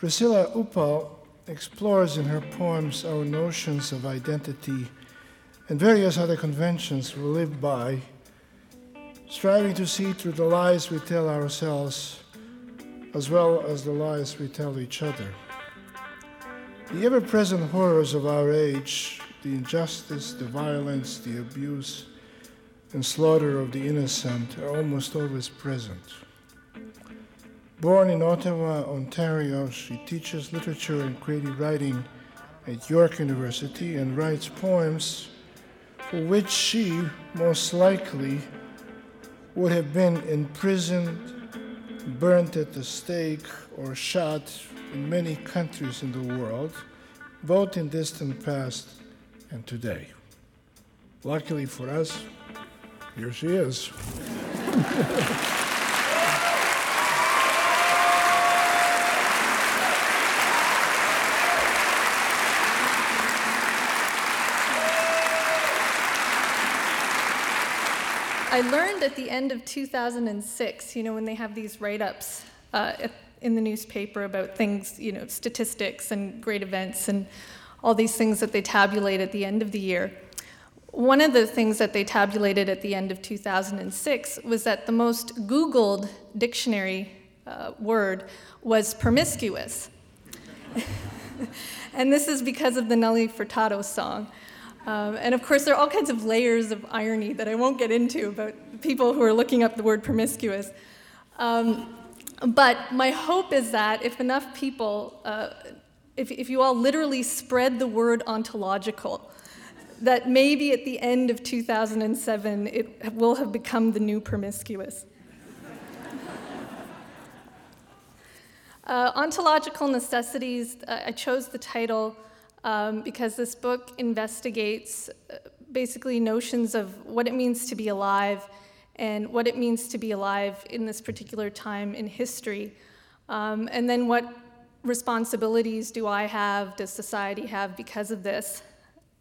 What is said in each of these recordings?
Priscilla Uppal explores in her poems our notions of identity and various other conventions we live by, striving to see through the lies we tell ourselves as well as the lies we tell each other. The ever present horrors of our age, the injustice, the violence, the abuse, and slaughter of the innocent are almost always present. Born in Ottawa, Ontario, she teaches literature and creative writing at York University and writes poems for which she most likely would have been imprisoned, burnt at the stake, or shot in many countries in the world, both in distant past and today. Luckily for us, here she is. I learned at the end of 2006, you know, when they have these write ups uh, in the newspaper about things, you know, statistics and great events and all these things that they tabulate at the end of the year. One of the things that they tabulated at the end of 2006 was that the most Googled dictionary uh, word was promiscuous. and this is because of the Nelly Furtado song. Um, and of course, there are all kinds of layers of irony that I won't get into about people who are looking up the word promiscuous. Um, but my hope is that if enough people, uh, if, if you all literally spread the word ontological, that maybe at the end of 2007 it will have become the new promiscuous. uh, ontological necessities, uh, I chose the title um, because this book investigates uh, basically notions of what it means to be alive and what it means to be alive in this particular time in history. Um, and then what responsibilities do I have, does society have because of this?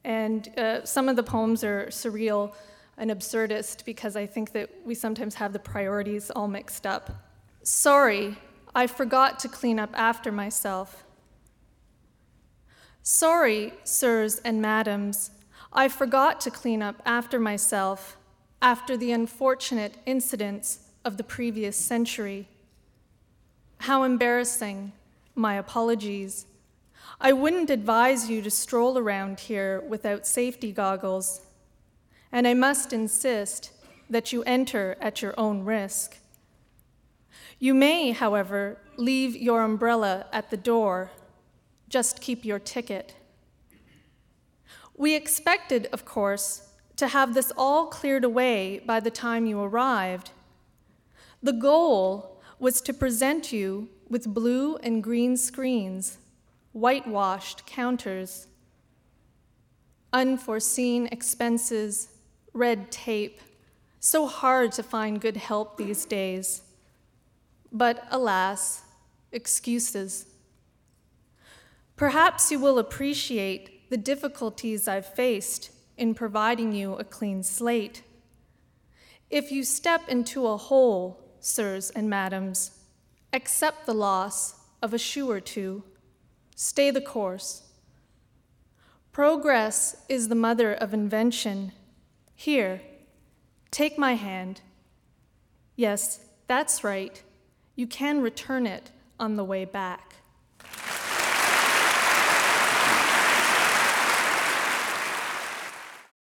And uh, some of the poems are surreal and absurdist because I think that we sometimes have the priorities all mixed up. Sorry, I forgot to clean up after myself. Sorry, sirs and madams, I forgot to clean up after myself after the unfortunate incidents of the previous century. How embarrassing, my apologies. I wouldn't advise you to stroll around here without safety goggles, and I must insist that you enter at your own risk. You may, however, leave your umbrella at the door just keep your ticket. We expected, of course, to have this all cleared away by the time you arrived. The goal was to present you with blue and green screens, whitewashed counters, unforeseen expenses, red tape. So hard to find good help these days. But alas, excuses. Perhaps you will appreciate the difficulties I've faced in providing you a clean slate. If you step into a hole, sirs and madams, accept the loss of a shoe or two. Stay the course. Progress is the mother of invention. Here, take my hand. Yes, that's right. You can return it on the way back.